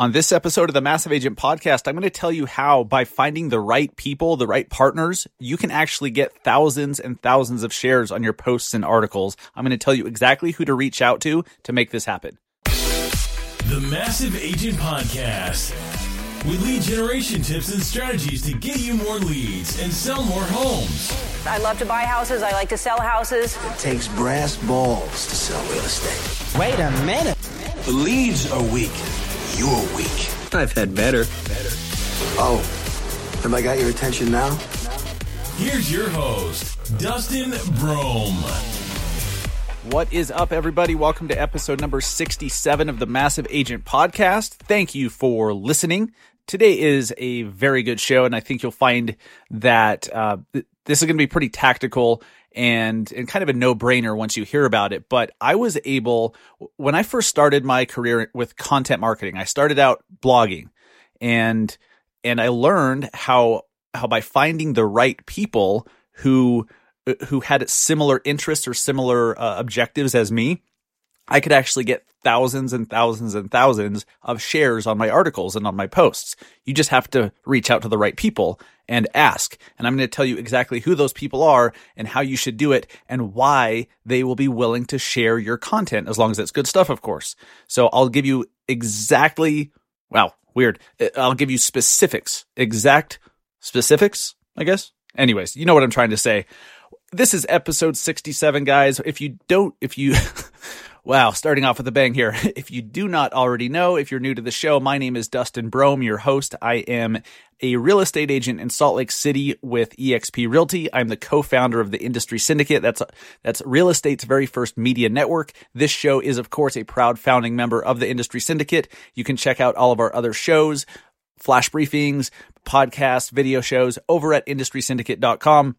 On this episode of the Massive Agent Podcast, I'm going to tell you how, by finding the right people, the right partners, you can actually get thousands and thousands of shares on your posts and articles. I'm going to tell you exactly who to reach out to to make this happen. The Massive Agent Podcast with lead generation tips and strategies to get you more leads and sell more homes. I love to buy houses. I like to sell houses. It takes brass balls to sell real estate. Wait a minute. The leads are weak. You're weak. I've had better. Better. Oh, have I got your attention now? Here's your host, Dustin Brohm. What is up, everybody? Welcome to episode number 67 of the Massive Agent Podcast. Thank you for listening. Today is a very good show, and I think you'll find that uh, th- this is going to be pretty tactical and and kind of a no brainer once you hear about it. But I was able when I first started my career with content marketing. I started out blogging, and and I learned how how by finding the right people who who had similar interests or similar uh, objectives as me, I could actually get thousands and thousands and thousands of shares on my articles and on my posts. You just have to reach out to the right people and ask. And I'm going to tell you exactly who those people are and how you should do it and why they will be willing to share your content as long as it's good stuff, of course. So I'll give you exactly, wow, weird. Uh, I'll give you specifics, exact specifics, I guess. Anyways, you know what I'm trying to say. This is episode 67, guys. If you don't, if you, Wow, starting off with a bang here. If you do not already know, if you're new to the show, my name is Dustin Brohm, your host. I am a real estate agent in Salt Lake City with eXp Realty. I'm the co-founder of the Industry Syndicate. That's that's real estate's very first media network. This show is of course a proud founding member of the Industry Syndicate. You can check out all of our other shows, flash briefings, podcasts, video shows over at industrysyndicate.com.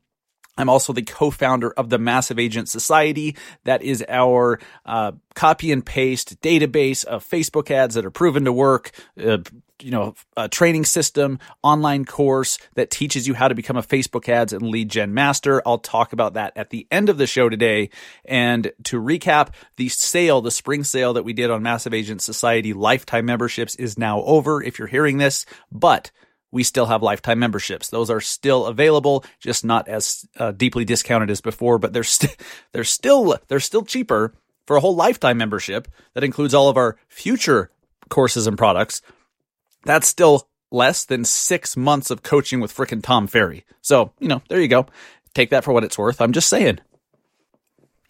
I'm also the co-founder of the Massive Agent Society. That is our uh, copy and paste database of Facebook ads that are proven to work. Uh, you know, a training system, online course that teaches you how to become a Facebook ads and lead gen master. I'll talk about that at the end of the show today. And to recap, the sale, the spring sale that we did on Massive Agent Society lifetime memberships is now over if you're hearing this, but we still have lifetime memberships. Those are still available, just not as uh, deeply discounted as before, but they're st- they're still they're still cheaper for a whole lifetime membership that includes all of our future courses and products. That's still less than 6 months of coaching with frickin' Tom Ferry. So, you know, there you go. Take that for what it's worth. I'm just saying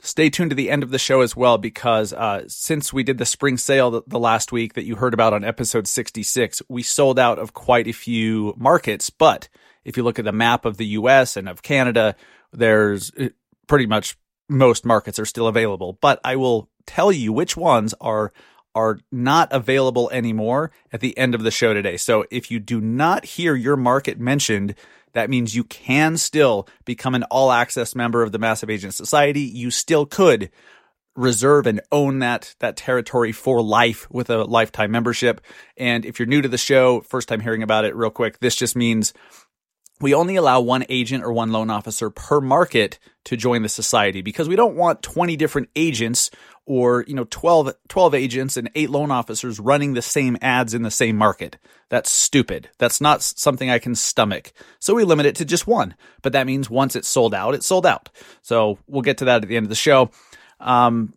stay tuned to the end of the show as well because uh, since we did the spring sale the, the, last week that you heard about on episode 66 we sold out of quite a few markets. But if you look at the map of the us and of canada there's uh, pretty much most markets are still available. But i will tell you which ones are are not available anymore at the end of the show today. So if you do not hear your market mentioned that means you can still become an all access member of the Massive Agent Society. You still could reserve and own that that territory for life with a lifetime membership. And if you're new to the show, first time hearing about it real quick, this just means we only allow one agent or one loan officer per market to join the society because we don't want 20 different agents or you know 12, 12 agents and eight loan officers running the same ads in the same market. That's stupid. That's not something i can stomach. So we limit it to just one but that means once it's sold out it's sold out. So we'll get to that at the end of the show. Um,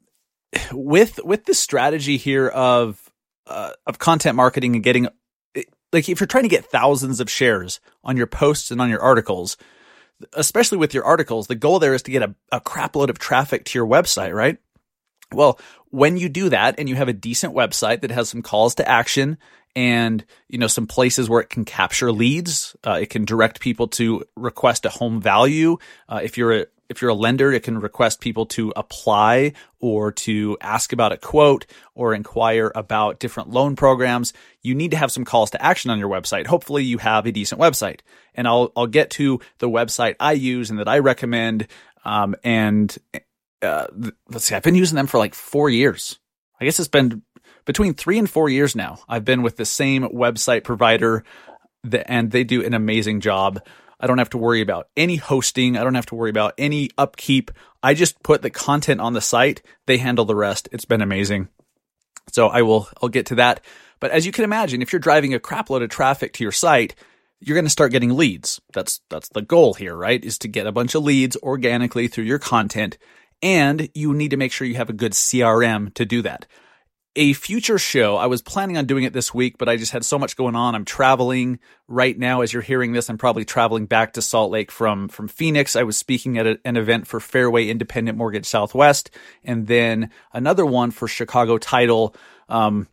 with with the strategy here of uh, of content marketing and getting like if you're trying to get thousands of shares on your posts and on your articles especially with your articles the goal there is to get a, a crap load of traffic to your website right well, when you do that and you have a decent website that has some calls to action and you know some places where it can capture leads, uh, it can direct people to request a home value. Uh, if you're a if you're a lender, it can request people to apply or to ask about a quote or inquire about different loan programs. You need to have some calls to action on your website. Hopefully you have a decent website. And I'll, I'll get to the website I use and that I recommend. Um, and, uh, let's see, I've been using them for like four years. I guess it's been between three and four years now. I've been with the same website provider, and they do an amazing job. I don't have to worry about any hosting. I don't have to worry about any upkeep. I just put the content on the site. They handle the rest. It's been amazing. So I will, I'll get to that. But as you can imagine, if you're driving a crapload of traffic to your site, you're going to start getting leads. That's, that's the goal here, right? Is to get a bunch of leads organically through your content. And you need to make sure you have a good CRM to do that a future show. I was planning on doing it this week, but I just had so much going on. I'm traveling right now as you're hearing this. I'm probably traveling back to Salt Lake from from Phoenix. I was speaking at a, an event for Fairway Independent Mortgage Southwest, and then another one for Chicago Title um,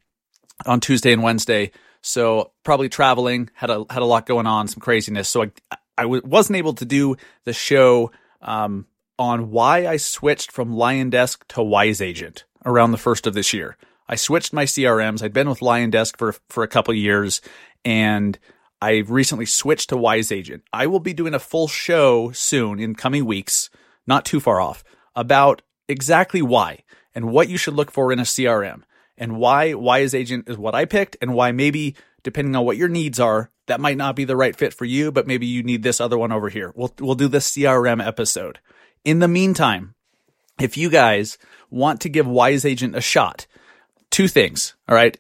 on Tuesday and Wednesday. So probably traveling had a had a lot going on, some craziness. So I I w- wasn't able to do the show um, on why I switched from LionDesk to Wise Agent around the first of this year. I switched my CRMs. I'd been with LionDesk for for a couple years, and I recently switched to WiseAgent. I will be doing a full show soon in coming weeks, not too far off, about exactly why and what you should look for in a CRM and why Wise Agent is what I picked and why maybe depending on what your needs are, that might not be the right fit for you, but maybe you need this other one over here. We'll we'll do the CRM episode. In the meantime, if you guys want to give WiseAgent a shot, two things. All right.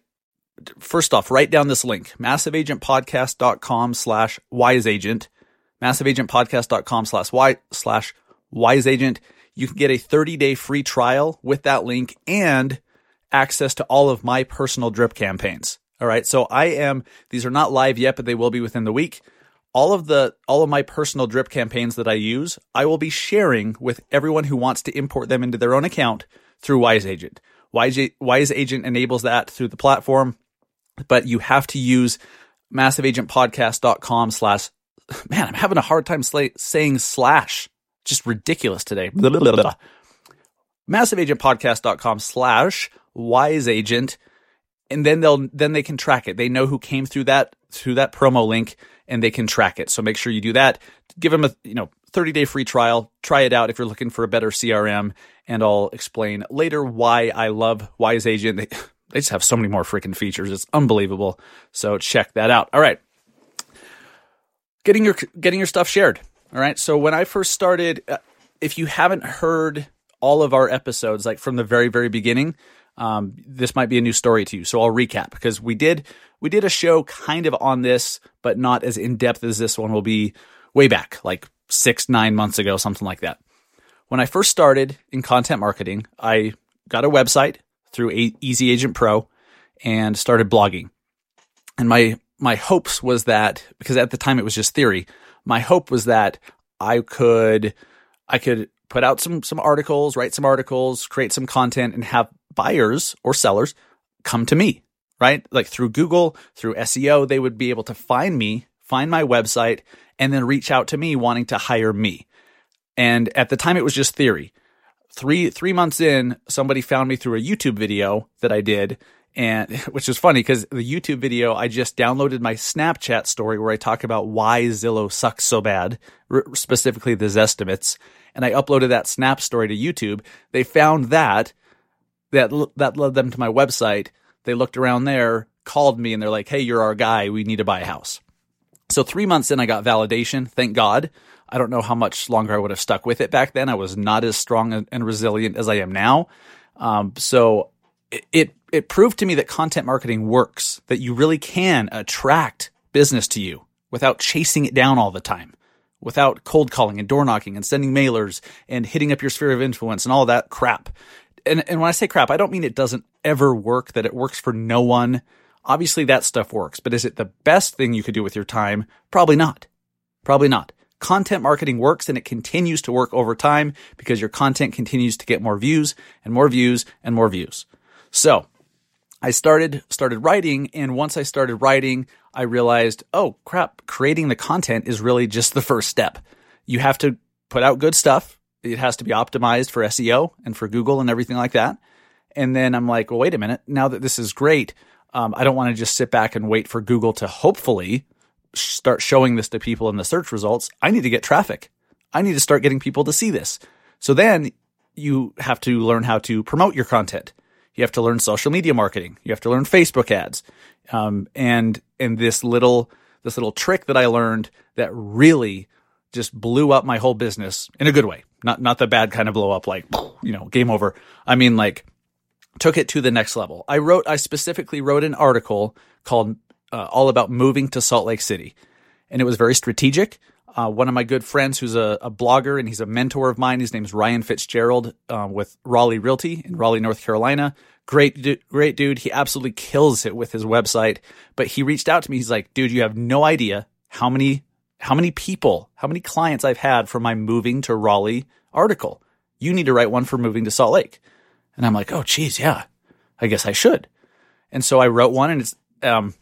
First off, write down this link, massiveagentpodcast.com slash wiseagent, massiveagentpodcast.com slash y slash wiseagent. You can get a 30 day free trial with that link and access to all of my personal drip campaigns. All right. So I am, these are not live yet, but they will be within the week. All of the, all of my personal drip campaigns that I use, I will be sharing with everyone who wants to import them into their own account through Wise Agent. Wise, Wise Agent enables that through the platform, but you have to use massiveagentpodcast.com slash, man, I'm having a hard time sl- saying slash. Just ridiculous today. Massiveagentpodcast.com slash wise agent. And then they'll, then they can track it. They know who came through that, through that promo link and they can track it. So make sure you do that. Give them a, you know, 30 day free trial. Try it out if you're looking for a better CRM. And I'll explain later why I love Wise Agent. They, they just have so many more freaking features. It's unbelievable. So check that out. All right. Getting your, getting your stuff shared. All right. So when I first started, uh, if you haven't heard all of our episodes, like from the very, very beginning, um, this might be a new story to you. So I'll recap because we did, we did a show kind of on this, but not as in depth as this one will be way back, like six, nine months ago, something like that. When I first started in content marketing, I got a website through Easy Agent Pro and started blogging. And my my hopes was that because at the time it was just theory, my hope was that I could I could put out some some articles, write some articles, create some content and have buyers or sellers come to me, right? Like through Google, through SEO, they would be able to find me, find my website and then reach out to me wanting to hire me. And at the time, it was just theory. Three three months in, somebody found me through a YouTube video that I did, and which was funny because the YouTube video I just downloaded my Snapchat story where I talk about why Zillow sucks so bad, specifically the Zestimates, and I uploaded that Snap story to YouTube. They found that that that led them to my website. They looked around there, called me, and they're like, "Hey, you're our guy. We need to buy a house." So three months in, I got validation. Thank God. I don't know how much longer I would have stuck with it back then. I was not as strong and resilient as I am now. Um, so it, it, it proved to me that content marketing works. That you really can attract business to you without chasing it down all the time, without cold calling and door knocking and sending mailers and hitting up your sphere of influence and all that crap. And and when I say crap, I don't mean it doesn't ever work. That it works for no one Obviously, that stuff works, but is it the best thing you could do with your time? Probably not. Probably not. Content marketing works and it continues to work over time because your content continues to get more views and more views and more views. So I started, started writing. And once I started writing, I realized, oh crap, creating the content is really just the first step. You have to put out good stuff. It has to be optimized for SEO and for Google and everything like that. And then I'm like, well, wait a minute. Now that this is great, um, I don't want to just sit back and wait for Google to hopefully start showing this to people in the search results. I need to get traffic. I need to start getting people to see this. So then you have to learn how to promote your content. You have to learn social media marketing. You have to learn Facebook ads. Um, and, and this little, this little trick that I learned that really just blew up my whole business in a good way. Not, not the bad kind of blow up, like, you know, game over. I mean, like took it to the next level. I wrote, I specifically wrote an article called uh, All About Moving to Salt Lake City. And it was very strategic. Uh, one of my good friends who's a, a, blogger and he's a mentor of mine, his name's Ryan Fitzgerald uh, with Raleigh Realty in Raleigh, North Carolina. Great, great dude. He absolutely kills it with his website. But he reached out to me. He's like, dude, you have no idea how many, how many people, how many clients I've had for my moving to Raleigh article. You need to write one for moving to Salt Lake. And I'm like, oh, geez, yeah, I guess I should. And so I wrote one and it's, um,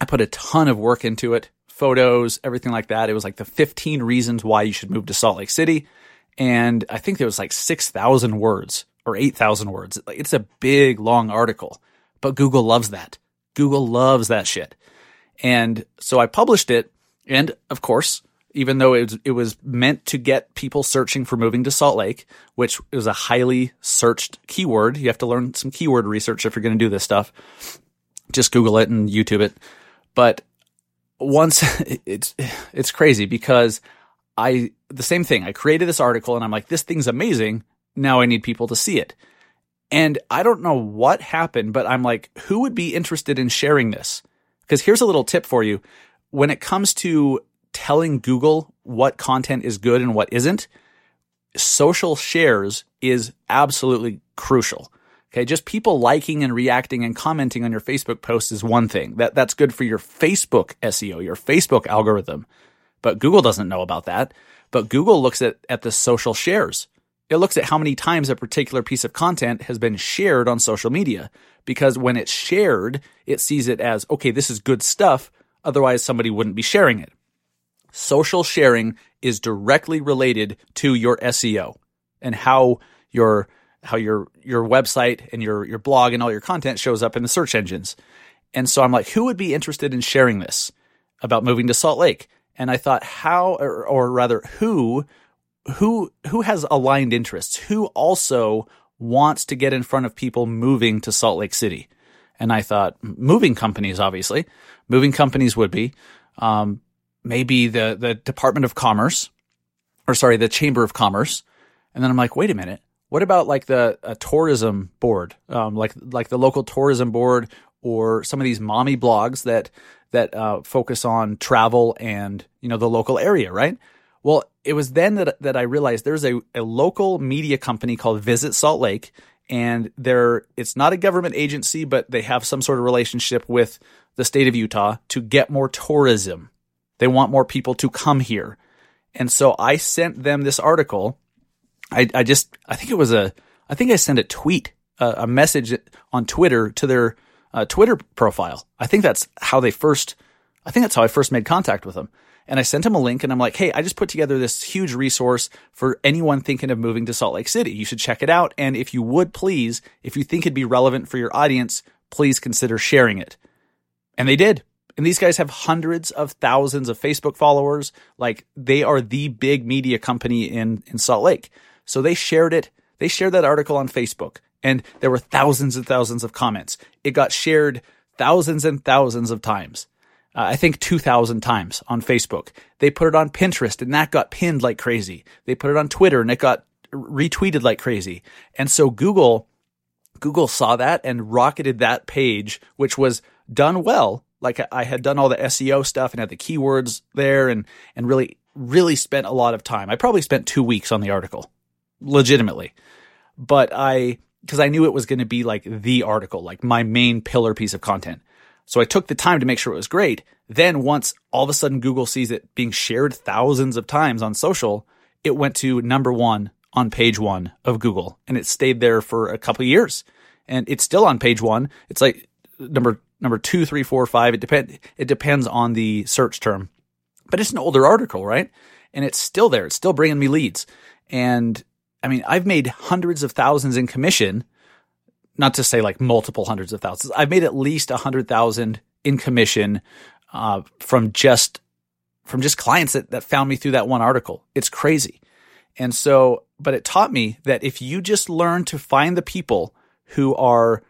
I put a ton of work into it, photos, everything like that. It was like the 15 reasons why you should move to Salt Lake City. And I think there was like 6,000 words or 8,000 words. It's a big, long article, but Google loves that. Google loves that shit. And so I published it. And of course, even though it was, it was meant to get people searching for moving to Salt Lake, which is a highly searched keyword. You have to learn some keyword research if you're going to do this stuff. Just Google it and YouTube it. But once it's, it's crazy because I, the same thing, I created this article and I'm like, this thing's amazing. Now I need people to see it. And I don't know what happened, but I'm like, who would be interested in sharing this? Because here's a little tip for you. When it comes to telling Google what content is good and what isn't, social shares is absolutely crucial. Okay. Just people liking and reacting and commenting on your Facebook posts is one thing that that's good for your Facebook SEO, your Facebook algorithm. But Google doesn't know about that. But Google looks at, at the social shares. It looks at how many times a particular piece of content has been shared on social media. Because when it's shared, it sees it as, okay, this is good stuff. Otherwise, somebody wouldn't be sharing it social sharing is directly related to your SEO and how your how your your website and your your blog and all your content shows up in the search engines. And so I'm like, who would be interested in sharing this about moving to Salt Lake? And I thought, how or, or rather, who who who has aligned interests? Who also wants to get in front of people moving to Salt Lake City? And I thought, moving companies, obviously, moving companies would be. Um, maybe the the Department of Commerce, or sorry, the Chamber of Commerce. And then I'm like, wait a minute, what about like the tourism board, um, like like the local tourism board, or some of these mommy blogs that that uh, focus on travel and you know the local area, right? Well, it was then that that I realized there's a, a local media company called Visit Salt Lake, and they're it's not a government agency, but they have some sort of relationship with the state of Utah to get more tourism they want more people to come here. And so I sent them this article. I, I just, I think it was a, I think I sent a tweet, a message on Twitter to their uh, Twitter profile. I think that's how they first, I think that's how I first made contact with them. And I sent them a link and I'm like, hey, I just put together this huge resource for anyone thinking of moving to Salt Lake City. You should check it out. And if you would please, if you think it'd be relevant for your audience, please consider sharing it. And they did. And these guys have hundreds of thousands of Facebook followers. Like they are the big media company in, in Salt Lake. So they shared it. They shared that article on Facebook and there were thousands and thousands of comments. It got shared thousands and thousands of times. Uh, I think 2000 times on Facebook. They put it on Pinterest and that got pinned like crazy. They put it on Twitter and it got retweeted like crazy. And so Google, Google saw that and rocketed that page, which was done well like I had done all the SEO stuff and had the keywords there and, and really, really spent a lot of time. I probably spent two weeks on the article, legitimately. But I, cause I knew it was going to be like the article, like my main pillar piece of content. So I took the time to make sure it was great. Then once all of a sudden Google sees it being shared thousands of times on social, it went to number one on page one of Google and it stayed there for a couple years. And it's still on page one. It's like number number two, three, four, five. It depend it depends on the search term, but it's an older article, right? And it's still there. It's still bringing me leads. And I mean, I've made hundreds of thousands in commission. Not to say like multiple hundreds of thousands. I've made at least a hundred thousand in commission uh, from just from just clients that, that found me through that one article. It's crazy. And so, but it taught me that if you just learn to find the people who are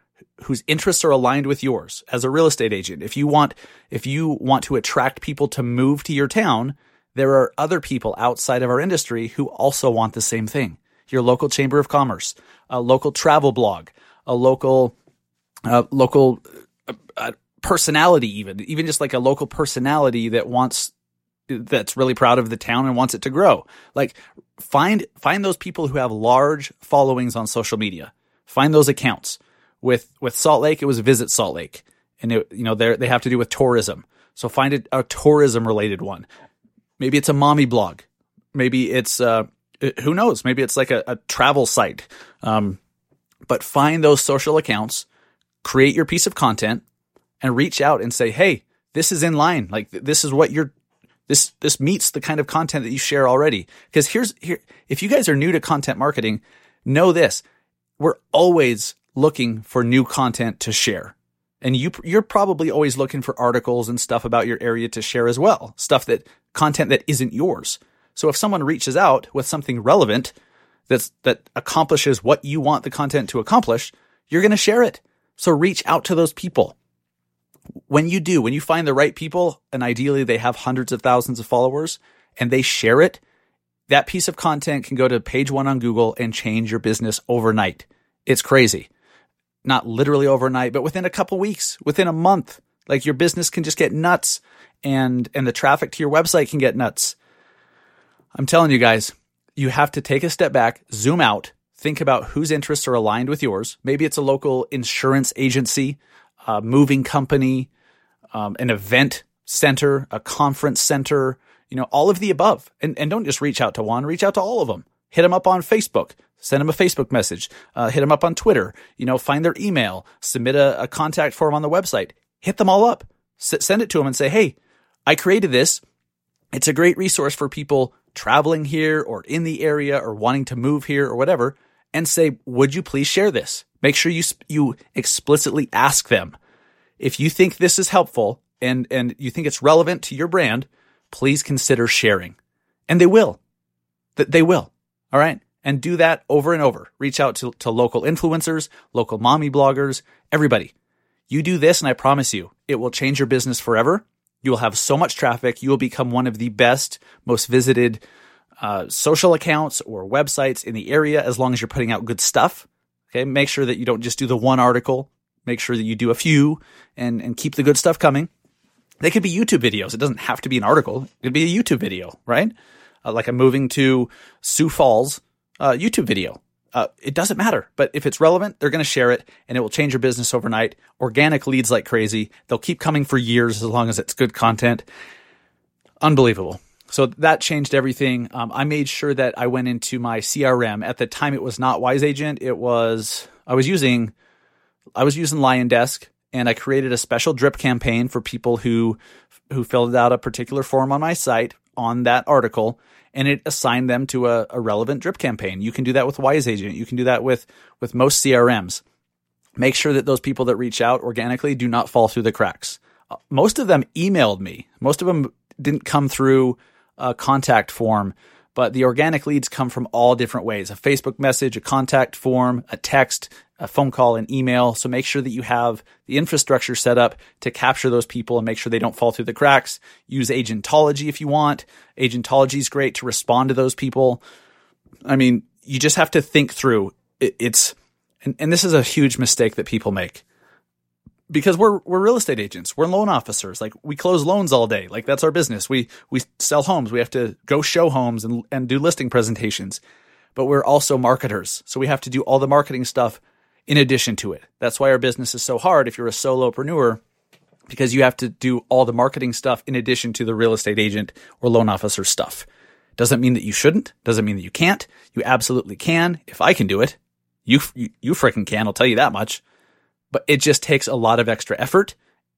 whose interests are aligned with yours as a real estate agent. If you want, if you want to attract people to move to your town, there are other people outside of our industry who also want the same thing. Your local chamber of commerce, a local travel blog, a local, uh, local uh, uh, personality, even even just like a local personality that wants that's really proud of the town and wants it to grow. Like find find those people who have large followings on social media. Find those accounts. With with Salt Lake, it was Visit Salt Lake, and it, you know they they have to do with tourism. So find a, a tourism related one. Maybe it's a mommy blog. Maybe it's uh, who knows? Maybe it's like a, a travel site. Um, but find those social accounts, create your piece of content, and reach out and say, "Hey, this is in line. Like this is what you're this this meets the kind of content that you share already. Because here's here if you guys are new to content marketing, know this. We're always looking for new content to share. And you you're probably always looking for articles and stuff about your area to share as well. Stuff that content that isn't yours. So if someone reaches out with something relevant that's that accomplishes what you want the content to accomplish, you're going to share it. So reach out to those people when you do, when you find the right people, and ideally they have hundreds of thousands of followers and they share it, that piece of content can go to page one on Google and change your business overnight. It's crazy. Not literally overnight, but within a couple weeks, within a month, like your business can just get nuts and, and the traffic to your website can get nuts. I'm telling you guys, you have to take a step back, zoom out, think about whose interests are aligned with yours. Maybe it's a local insurance agency a moving company, um, an event center, a conference center, you know, all of the above. And, and don't just reach out to one, reach out to all of them. Hit them up on Facebook, send them a Facebook message, uh, hit them up on Twitter, you know, find their email, submit a, a contact form on the website, hit them all up, S- send it to them and say, Hey, I created this. It's a great resource for people traveling here or in the area or wanting to move here or whatever and say, would you please share this? Make sure you, you explicitly ask them. If you think this is helpful and, and you think it's relevant to your brand, please consider sharing. And they will. That they will. All right. And do that over and over. Reach out to, to local influencers, local mommy bloggers, everybody. You do this and I promise you, it will change your business forever. You will have so much traffic. You will become one of the best, most visited uh, social accounts or websites in the area as long as you're putting out good stuff. Okay. Make sure that you don't just do the one article. Make sure that you do a few and, and keep the good stuff coming. They could be YouTube videos. It doesn't have to be an article. It could be a YouTube video, right? Uh, like I'm moving to Sioux Falls uh, YouTube video. Uh, it doesn't matter, but if it's relevant, they're going to share it and it will change your business overnight. Organic leads like crazy. They'll keep coming for years as long as it's good content. Unbelievable. So that changed everything. Um, I made sure that I went into my CRM. At the time, it was not Wise Agent. It was I was using I was using LionDesk, and I created a special drip campaign for people who who filled out a particular form on my site on that article, and it assigned them to a, a relevant drip campaign. You can do that with Wise Agent. You can do that with with most CRMs. Make sure that those people that reach out organically do not fall through the cracks. Uh, most of them emailed me. Most of them didn't come through a contact form, but the organic leads come from all different ways a Facebook message, a contact form, a text, a phone call, an email. So make sure that you have the infrastructure set up to capture those people and make sure they don't fall through the cracks. Use agentology if you want. Agentology is great to respond to those people. I mean, you just have to think through it's, and, and this is a huge mistake that people make because we're we're real estate agents. We're loan officers. Like we close loans all day. Like that's our business. We we sell homes. We have to go show homes and and do listing presentations. But we're also marketers. So we have to do all the marketing stuff in addition to it. That's why our business is so hard if you're a solopreneur because you have to do all the marketing stuff in addition to the real estate agent or loan officer stuff. Doesn't mean that you shouldn't. Doesn't mean that you can't. You absolutely can. If I can do it, you you, you freaking can. I'll tell you that much but it just takes a lot of extra effort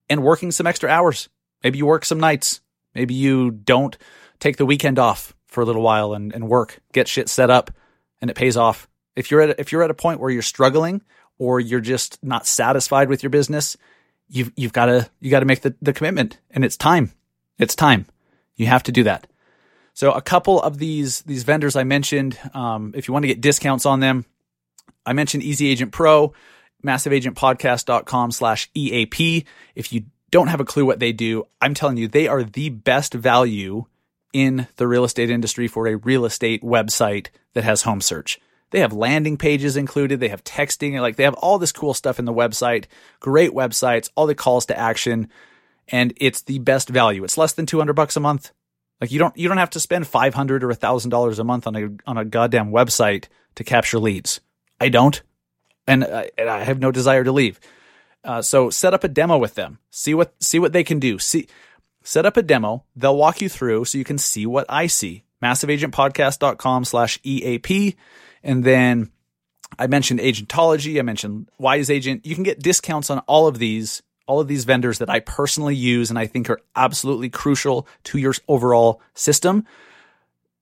and working some extra hours. Maybe you work some nights. Maybe you don't take the weekend off for a little while and, and work, get shit set up and it pays off. If you're at, if you're at a point where you're struggling or you're just not satisfied with your business, you've, you've got to, you got to make the, the commitment and it's time. It's time. You have to do that. So a couple of these, these vendors I mentioned, um, if you want to get discounts on them, I mentioned Easy Agent Pro massiveagentpodcast.com slash EAP. If you don't have a clue what they do, I'm telling you, they are the best value in the real estate industry for a real estate website that has home search. They have landing pages included. They have texting. Like they have all this cool stuff in the website. Great websites, all the calls to action. And it's the best value. It's less than 200 bucks a month. Like you don't, you don't have to spend 500 or a thousand dollars a month on a, on a goddamn website to capture leads. I don't. And I, and I have no desire to leave. Uh, so set up a demo with them. See what, see what they can do. See, set up a demo. They'll walk you through so you can see what I see. MassiveAgentPodcast.com slash EAP. And then I mentioned Agentology. I mentioned Wise Agent. You can get discounts on all of these, all of these vendors that I personally use and I think are absolutely crucial to your overall system.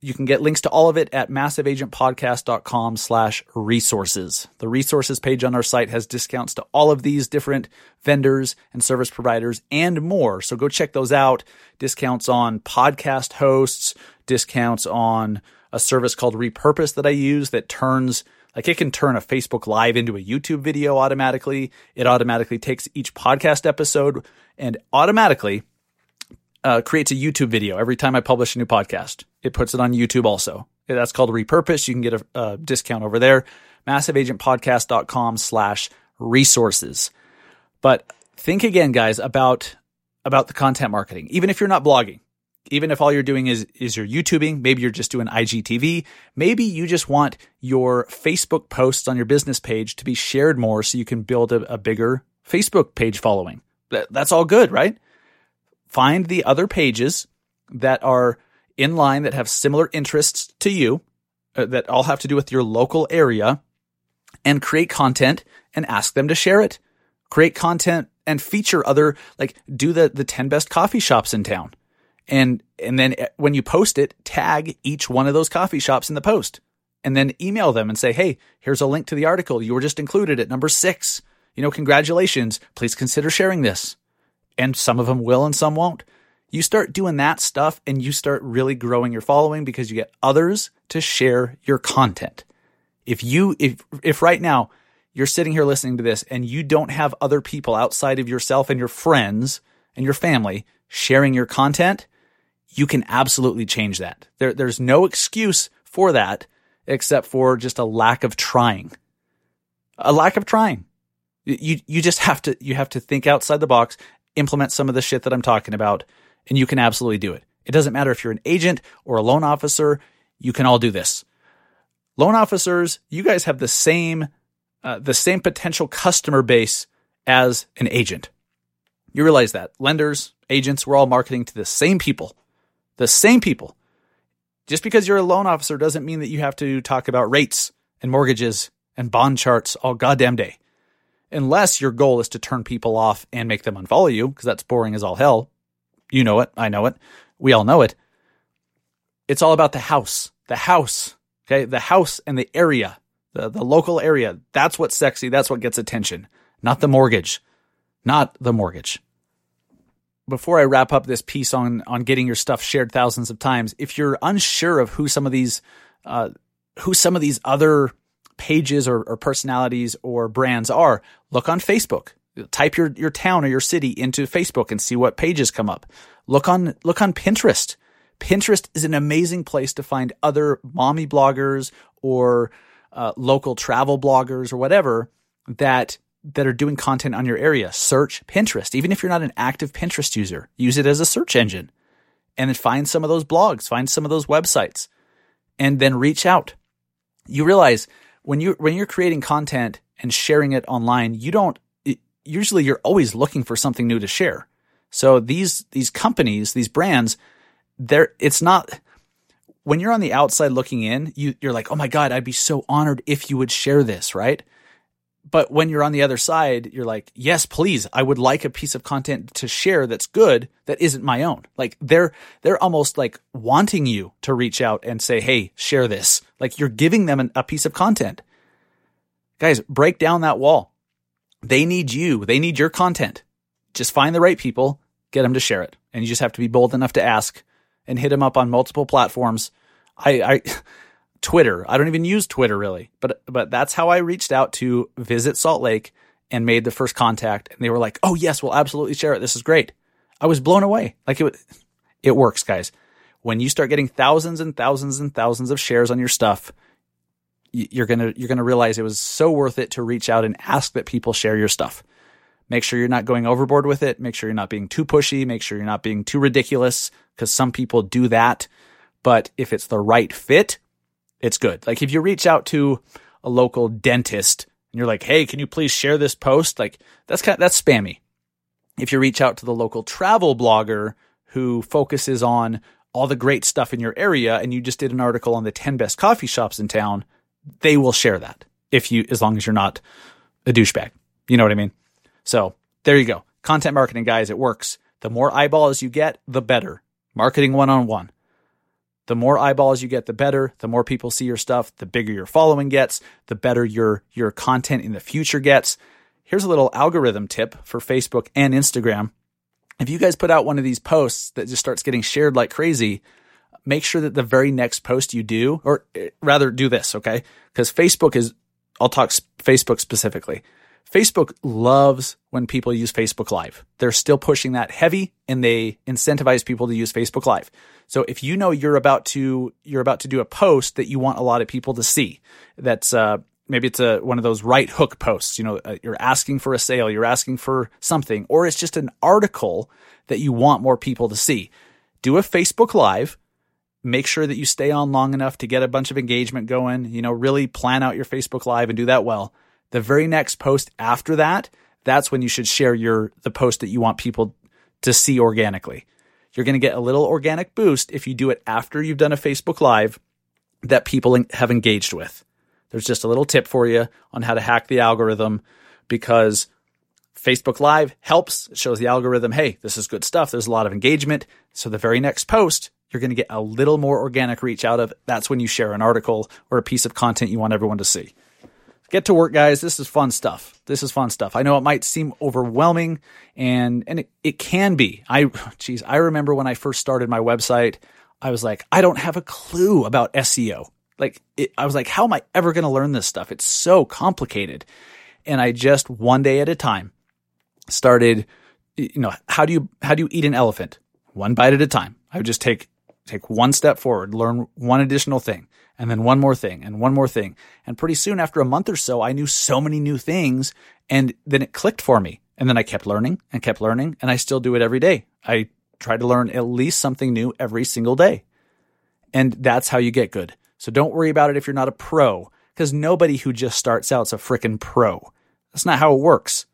You can get links to all of it at massiveagentpodcast.com slash resources. The resources page on our site has discounts to all of these different vendors and service providers and more. So go check those out. Discounts on podcast hosts, discounts on a service called Repurpose that I use that turns like it can turn a Facebook Live into a YouTube video automatically. It automatically takes each podcast episode and automatically uh, creates a YouTube video every time I publish a new podcast. It puts it on YouTube also. That's called Repurpose. You can get a, a discount over there. MassiveAgentPodcast.com slash resources. But think again, guys, about about the content marketing. Even if you're not blogging, even if all you're doing is is you're YouTubing, maybe you're just doing IGTV, maybe you just want your Facebook posts on your business page to be shared more so you can build a, a bigger Facebook page following. That, that's all good, right? Find the other pages that are in line that have similar interests to you, uh, that all have to do with your local area, and create content and ask them to share it. Create content and feature other, like do the, the 10 best coffee shops in town and and then eh, when you post it, tag each one of those coffee shops in the post, and then email them and say, "Hey, here's a link to the article you were just included at number six. You know, congratulations. Please consider sharing this." And some of them will, and some won't. You start doing that stuff, and you start really growing your following because you get others to share your content. If you if if right now you're sitting here listening to this and you don't have other people outside of yourself and your friends and your family sharing your content, you can absolutely change that. There, there's no excuse for that except for just a lack of trying. A lack of trying. You, you just have to, you have to think outside the box, implement some of the shit that I'm talking about, and you can absolutely do it. It doesn't matter if you're an agent or a loan officer, you can all do this. Loan officers, you guys have the same, uh, the same potential customer base as an agent. You realize that lenders, agents, we're all marketing to the same people the same people. Just because you're a loan officer doesn't mean that you have to talk about rates and mortgages and bond charts all goddamn day. Unless your goal is to turn people off and make them unfollow you, because that's boring as all hell. You know it. I know it. We all know it. It's all about the house. The house. Okay. The house and the area, the, the local area. That's what's sexy. That's what gets attention, not the mortgage. Not the mortgage before I wrap up this piece on on getting your stuff shared thousands of times, if you're unsure of who some of these uh, who some of these other pages or, or personalities or brands are, look on Facebook. Type your your town or your city into Facebook and see what pages come up. Look on look on Pinterest. Pinterest is an amazing place to find other mommy bloggers or uh, local travel bloggers or whatever that that are doing content on your area. Search Pinterest. Even if you're not an active Pinterest user, use it as a search engine and then find some of those blogs, find some of those websites and then reach out. You realize when you when you're creating content and sharing it online, you don't usually you're always looking for something new to share. So these these companies, these brands, they're it's not when you're on the outside looking in, you you're like, "Oh my god, I'd be so honored if you would share this," right? But when you're on the other side, you're like, yes, please, I would like a piece of content to share that's good that isn't my own. Like they're they're almost like wanting you to reach out and say, hey, share this. Like you're giving them an, a piece of content. Guys, break down that wall. They need you. They need your content. Just find the right people, get them to share it, and you just have to be bold enough to ask and hit them up on multiple platforms. I, I Twitter. I don't even use Twitter really, but but that's how I reached out to Visit Salt Lake and made the first contact. And they were like, "Oh yes, we'll absolutely share it. This is great." I was blown away. Like it, it works, guys. When you start getting thousands and thousands and thousands of shares on your stuff, you're gonna you're gonna realize it was so worth it to reach out and ask that people share your stuff. Make sure you're not going overboard with it. Make sure you're not being too pushy. Make sure you're not being too ridiculous because some people do that. But if it's the right fit, it's good. Like if you reach out to a local dentist and you're like, "Hey, can you please share this post?" Like that's kind of, that's spammy. If you reach out to the local travel blogger who focuses on all the great stuff in your area and you just did an article on the 10 best coffee shops in town, they will share that if you as long as you're not a douchebag. You know what I mean? So, there you go. Content marketing guys, it works. The more eyeballs you get, the better. Marketing one on one. The more eyeballs you get, the better. The more people see your stuff, the bigger your following gets, the better your your content in the future gets. Here's a little algorithm tip for Facebook and Instagram. If you guys put out one of these posts that just starts getting shared like crazy, make sure that the very next post you do, or eh, rather do this, okay? Because Facebook is, I'll talk Facebook specifically. Facebook loves when people use Facebook Live. They're still pushing that heavy and they incentivize people to use Facebook Live. So if you know you're about to you're about to do a post that you want a lot of people to see, that's uh, maybe it's a one of those right hook posts. You know, uh, you're asking for a sale, you're asking for something, or it's just an article that you want more people to see. Do a Facebook Live. Make sure that you stay on long enough to get a bunch of engagement going. You know, really plan out your Facebook Live and do that well the very next post after that, that's when you should share your the post that you want people to see organically. You're going to get a little organic boost if you do it after you've done a Facebook Live that people have engaged with. There's just a little tip for you on how to hack the algorithm because Facebook Live helps. It shows the algorithm, hey, this is good stuff. There's a lot of engagement. So the very next post, you're going to get a little more organic reach out of. That's when you share an article or a piece of content you want everyone to see get to work, guys. This is fun stuff. This is fun stuff. I know it might seem overwhelming and, and it, it can be. I, geez, I remember when I first started my website, I was like, I don't have a clue about SEO. Like, it, I was like, how am I ever going to learn this stuff? It's so complicated. And I just one day at a time started, you know, how do you, how do you eat an elephant? One bite at a time. I would just take, take one step forward, learn one additional thing and then one more thing and one more thing. And pretty soon after a month or so, I knew so many new things and then it clicked for me. And then I kept learning and kept learning and I still do it every day. I try to learn at least something new every single day. And that's how you get good. So don't worry about it if you're not a pro because nobody who just starts out is a freaking pro. That's not how it works.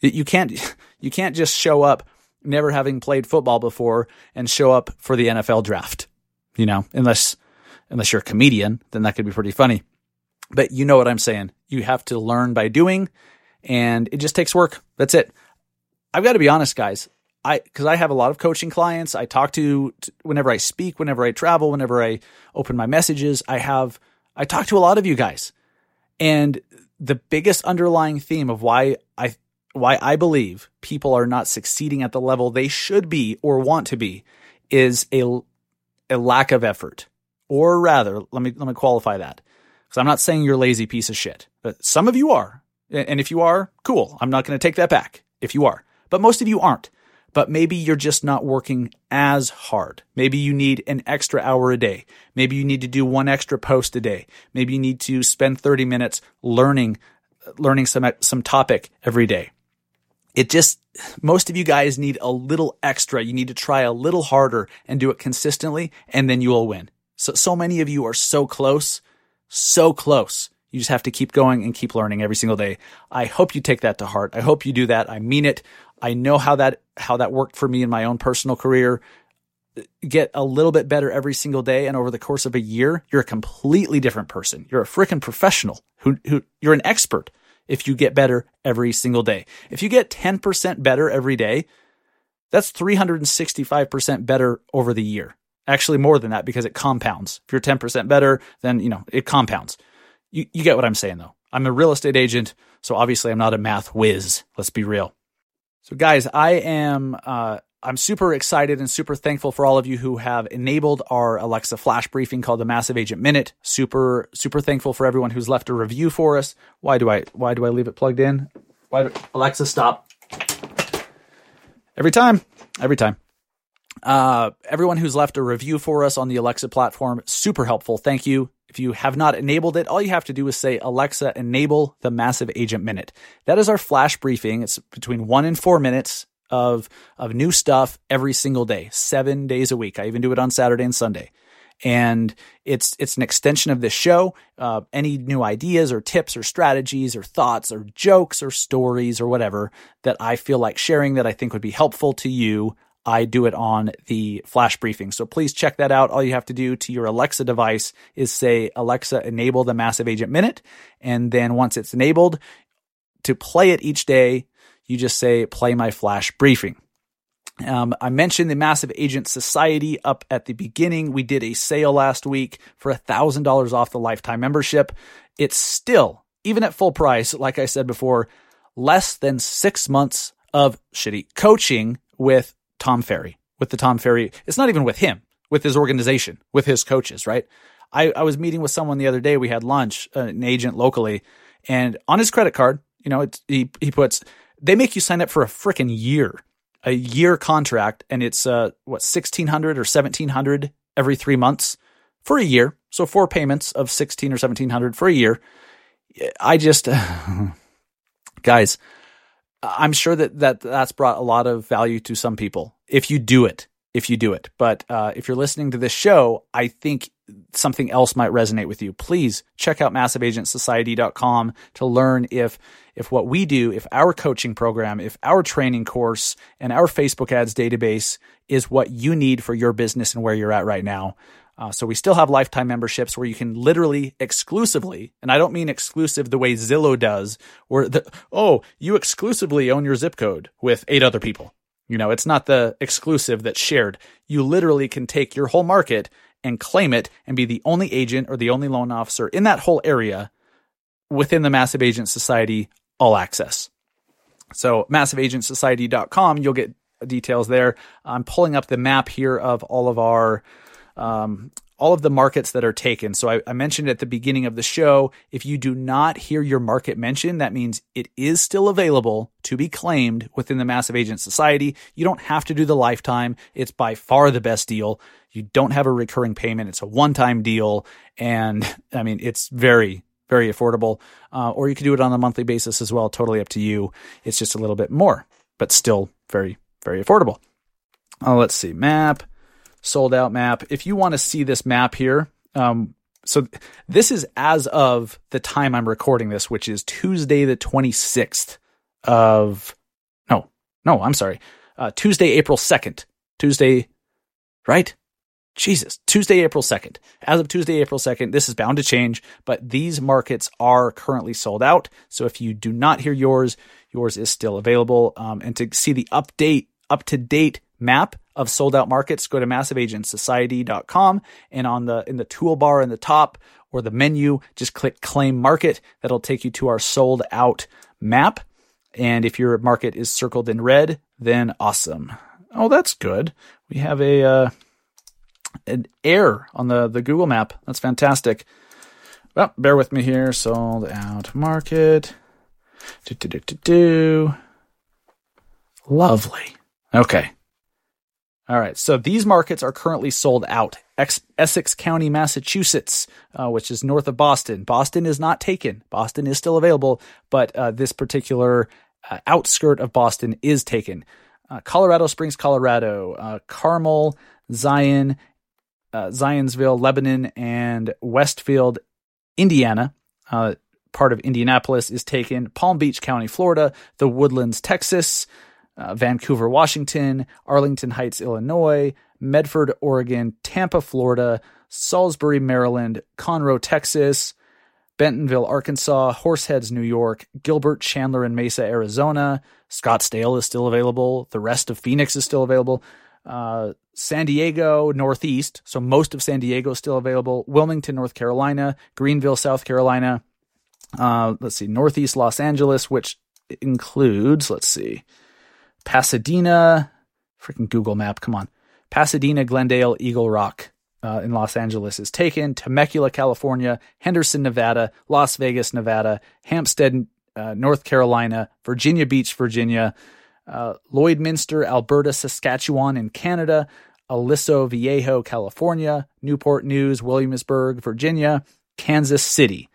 You can't, you can't just show up never having played football before and show up for the NFL draft, you know, unless unless you're a comedian, then that could be pretty funny. But you know what I'm saying. You have to learn by doing, and it just takes work. That's it. I've got to be honest, guys. I because I have a lot of coaching clients. I talk to, whenever I speak, whenever I travel, whenever I open my messages. I have I talk to a lot of you guys, and the biggest underlying theme of why I why I believe people are not succeeding at the level they should be or want to be is a a lack of effort. Or rather, let me let me qualify that. Because I'm not saying you're lazy piece of shit, but some of you are. And if you are, cool. I'm not going to take that back if you are. But most of you aren't. But maybe you're just not working as hard. Maybe you need an extra hour a day. Maybe you need to do one extra post a day. Maybe you need to spend 30 minutes learning learning some some topic every day. It just most of you guys need a little extra. You need to try a little harder and do it consistently and then you will win. So, so many of you are so close, so close. You just have to keep going and keep learning every single day. I hope you take that to heart. I hope you do that. I mean it. I know how that, how that worked for me in my own personal career. Get a little bit better every single day. And over the course of a year, you're a completely different person. You're a freaking professional who, who, you're an expert if you get better every single day. If you get 10% better every day, that's 365% better over the year. Actually, more than that because it compounds. If you're 10% better, then, you know, it compounds. You, you get what I'm saying though. I'm a real estate agent, so obviously I'm not a math whiz. Let's be real. So guys, I am, uh, I'm super excited and super thankful for all of you who have enabled our Alexa flash briefing called the Massive Agent Minute. Super, super thankful for everyone who's left a review for us. Why do I, why do I leave it plugged in? Why do, Alexa, stop. Every time, every time. Uh, everyone who's left a review for us on the Alexa platform, super helpful. Thank you. If you have not enabled it, all you have to do is say, Alexa, enable the Massive Agent Minute. That is our flash briefing. It's between one and four minutes of, of new stuff every single day, seven days a week. I even do it on Saturday and Sunday. And it's it's an extension of this show. Uh, any new ideas or tips or strategies or thoughts or jokes or stories or whatever that I feel like sharing that I think would be helpful to you, I do it on the flash briefing. So please check that out. All you have to do to your Alexa device is say, Alexa, enable the Massive Agent Minute. And then once it's enabled, to play it each day, you just say, play my flash briefing. Um, I mentioned the Massive Agent Society up at the beginning. We did a sale last week for $1,000 off the lifetime membership. It's still, even at full price, like I said before, less than six months of shitty coaching with Tom Ferry, with the Tom Ferry. It's not even with him, with his organization, with his coaches, right? I, I was meeting with someone the other day. We had lunch, uh, an agent locally, and on his credit card, you know, he, he puts, they make you sign up for a freaking year a year contract and it's uh what 1600 or 1700 every 3 months for a year. So four payments of 16 or 1700 for a year. I just guys, I'm sure that that that's brought a lot of value to some people if you do it. If you do it. But uh, if you're listening to this show, I think something else might resonate with you. Please check out massiveagentsociety.com to learn if if what we do, if our coaching program, if our training course and our Facebook ads database is what you need for your business and where you're at right now. Uh, so we still have lifetime memberships where you can literally exclusively, and I don't mean exclusive the way Zillow does, where the oh you exclusively own your zip code with eight other people. You know, it's not the exclusive that's shared. You literally can take your whole market and claim it and be the only agent or the only loan officer in that whole area within the Massive Agent Society all access. So massiveagentsociety.com, you'll get details there. I'm pulling up the map here of all of our um, all of the markets that are taken. So I, I, mentioned at the beginning of the show, if you do not hear your market mentioned, that means it is still available to be claimed within the Massive Agent Society. You don't have to do the lifetime. It's by far the best deal. You don't have a recurring payment. It's a one-time deal. And I mean, it's very, very affordable. Uh, or you could do it on a monthly basis as well. Totally up to you. It's just a little bit more, but still very, very affordable. Uh, let's see. Map, sold out map. If you want to see this map here, um, so this is as of the time I'm recording this, which is Tuesday, the 26th of, no, no, I'm sorry. Uh, Tuesday, April 2nd. Tuesday, right? Jesus, Tuesday, April 2nd. As of Tuesday, April 2nd, this is bound to change, but these markets are currently sold out. So if you do not hear yours, yours is still available. Um, and to see the update, up to date map of sold out markets, go to massiveagentsociety.com and on the, in the toolbar in the top or the menu, just click claim market. That'll take you to our sold out map. And if your market is circled in red, then awesome. Oh, that's good. We have a, uh, an error on the, the Google map. That's fantastic. Well, bear with me here. Sold out market. Do, do, do, do, do. Lovely. Okay. All right. So these markets are currently sold out. Ex- Essex County, Massachusetts, uh, which is north of Boston. Boston is not taken. Boston is still available, but uh, this particular uh, outskirt of Boston is taken. Uh, Colorado Springs, Colorado, uh, Carmel, Zion, uh, Zionsville, Lebanon, and Westfield, Indiana. Part of Indianapolis is taken. Palm Beach County, Florida. The Woodlands, Texas. Uh, Vancouver, Washington. Arlington Heights, Illinois. Medford, Oregon. Tampa, Florida. Salisbury, Maryland. Conroe, Texas. Bentonville, Arkansas, Horseheads, New York, Gilbert, Chandler, and Mesa, Arizona. Scottsdale is still available. The rest of Phoenix is still available. Uh, San Diego Northeast, so most of San Diego is still available. Wilmington, North Carolina, Greenville, South Carolina. Uh, let's see, Northeast Los Angeles, which includes, let's see, Pasadena, freaking Google Map, come on. Pasadena, Glendale, Eagle Rock uh, in Los Angeles is taken. Temecula, California, Henderson, Nevada, Las Vegas, Nevada, Hampstead, uh, North Carolina, Virginia Beach, Virginia, uh, Lloydminster, Alberta, Saskatchewan in Canada, Aliso Viejo, California, Newport News, Williamsburg, Virginia, Kansas City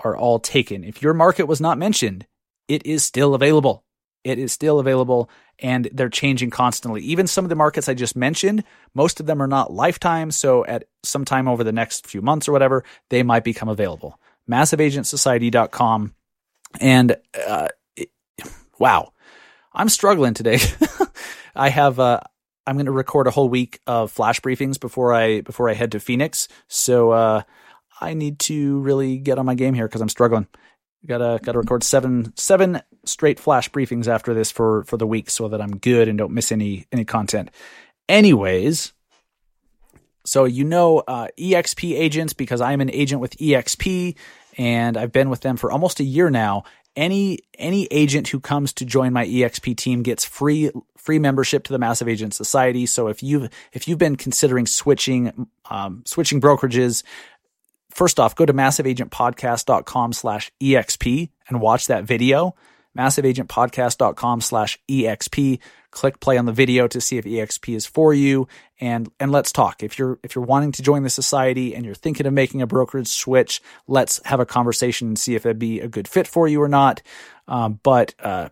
are all taken. If your market was not mentioned, it is still available. It is still available and they're changing constantly. Even some of the markets I just mentioned, most of them are not lifetime. So at some time over the next few months or whatever, they might become available. MassiveAgentSociety.com. And uh, it, wow, I'm struggling today. I have uh, I'm going to record a whole week of flash briefings before I before I head to Phoenix. So uh, I need to really get on my game here because I'm struggling. Gotta gotta record seven seven straight flash briefings after this for for the week so that I'm good and don't miss any any content. Anyways, so you know uh, EXP agents because I'm an agent with EXP and I've been with them for almost a year now. Any any agent who comes to join my EXP team gets free free membership to the Massive Agent Society. So if you if you've been considering switching um, switching brokerages, first off, go to massiveagentpodcast.com slash EXP and watch that video. Massiveagentpodcast.com slash EXP. Click play on the video to see if EXP is for you. And, and let's talk. If you're, if you're wanting to join the society and you're thinking of making a brokerage switch, let's have a conversation and see if it'd be a good fit for you or not. Um, but, uh,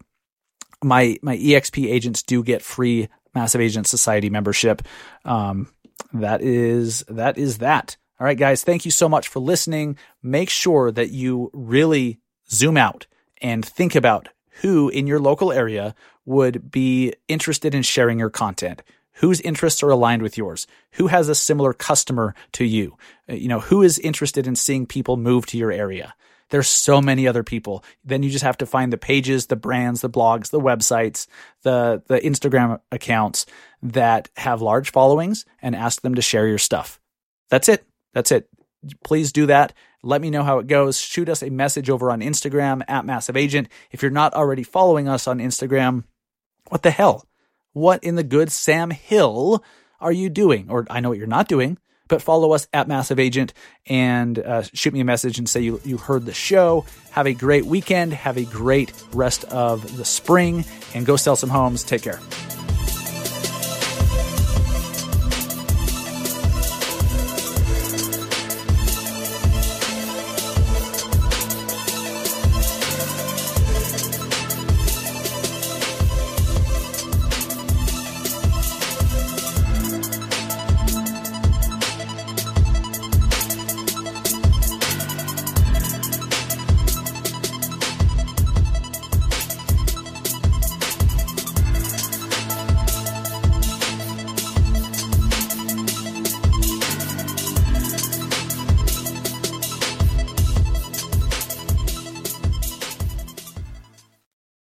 my, my EXP agents do get free Massive Agent Society membership. Um, that is, that is that. All right, guys, thank you so much for listening. Make sure that you really zoom out and think about who in your local area would be interested in sharing your content. Whose interests are aligned with yours? Who has a similar customer to you? Uh, you know, who is interested in seeing people move to your area? There's so many other people. Then you just have to find the pages, the brands, the blogs, the websites, the the Instagram accounts that have large followings and ask them to share your stuff. That's it. That's it. Please do that. Let me know how it goes. Shoot us a message over on Instagram at Massive Agent. If you're not already following us on Instagram, what the hell? What in the good Sam Hill are you doing? Or I know what you're not doing, but follow us at Massive Agent and uh, shoot me a message and say you, you heard the show. Have a great weekend. Have a great rest of the spring and go sell some homes. Take care.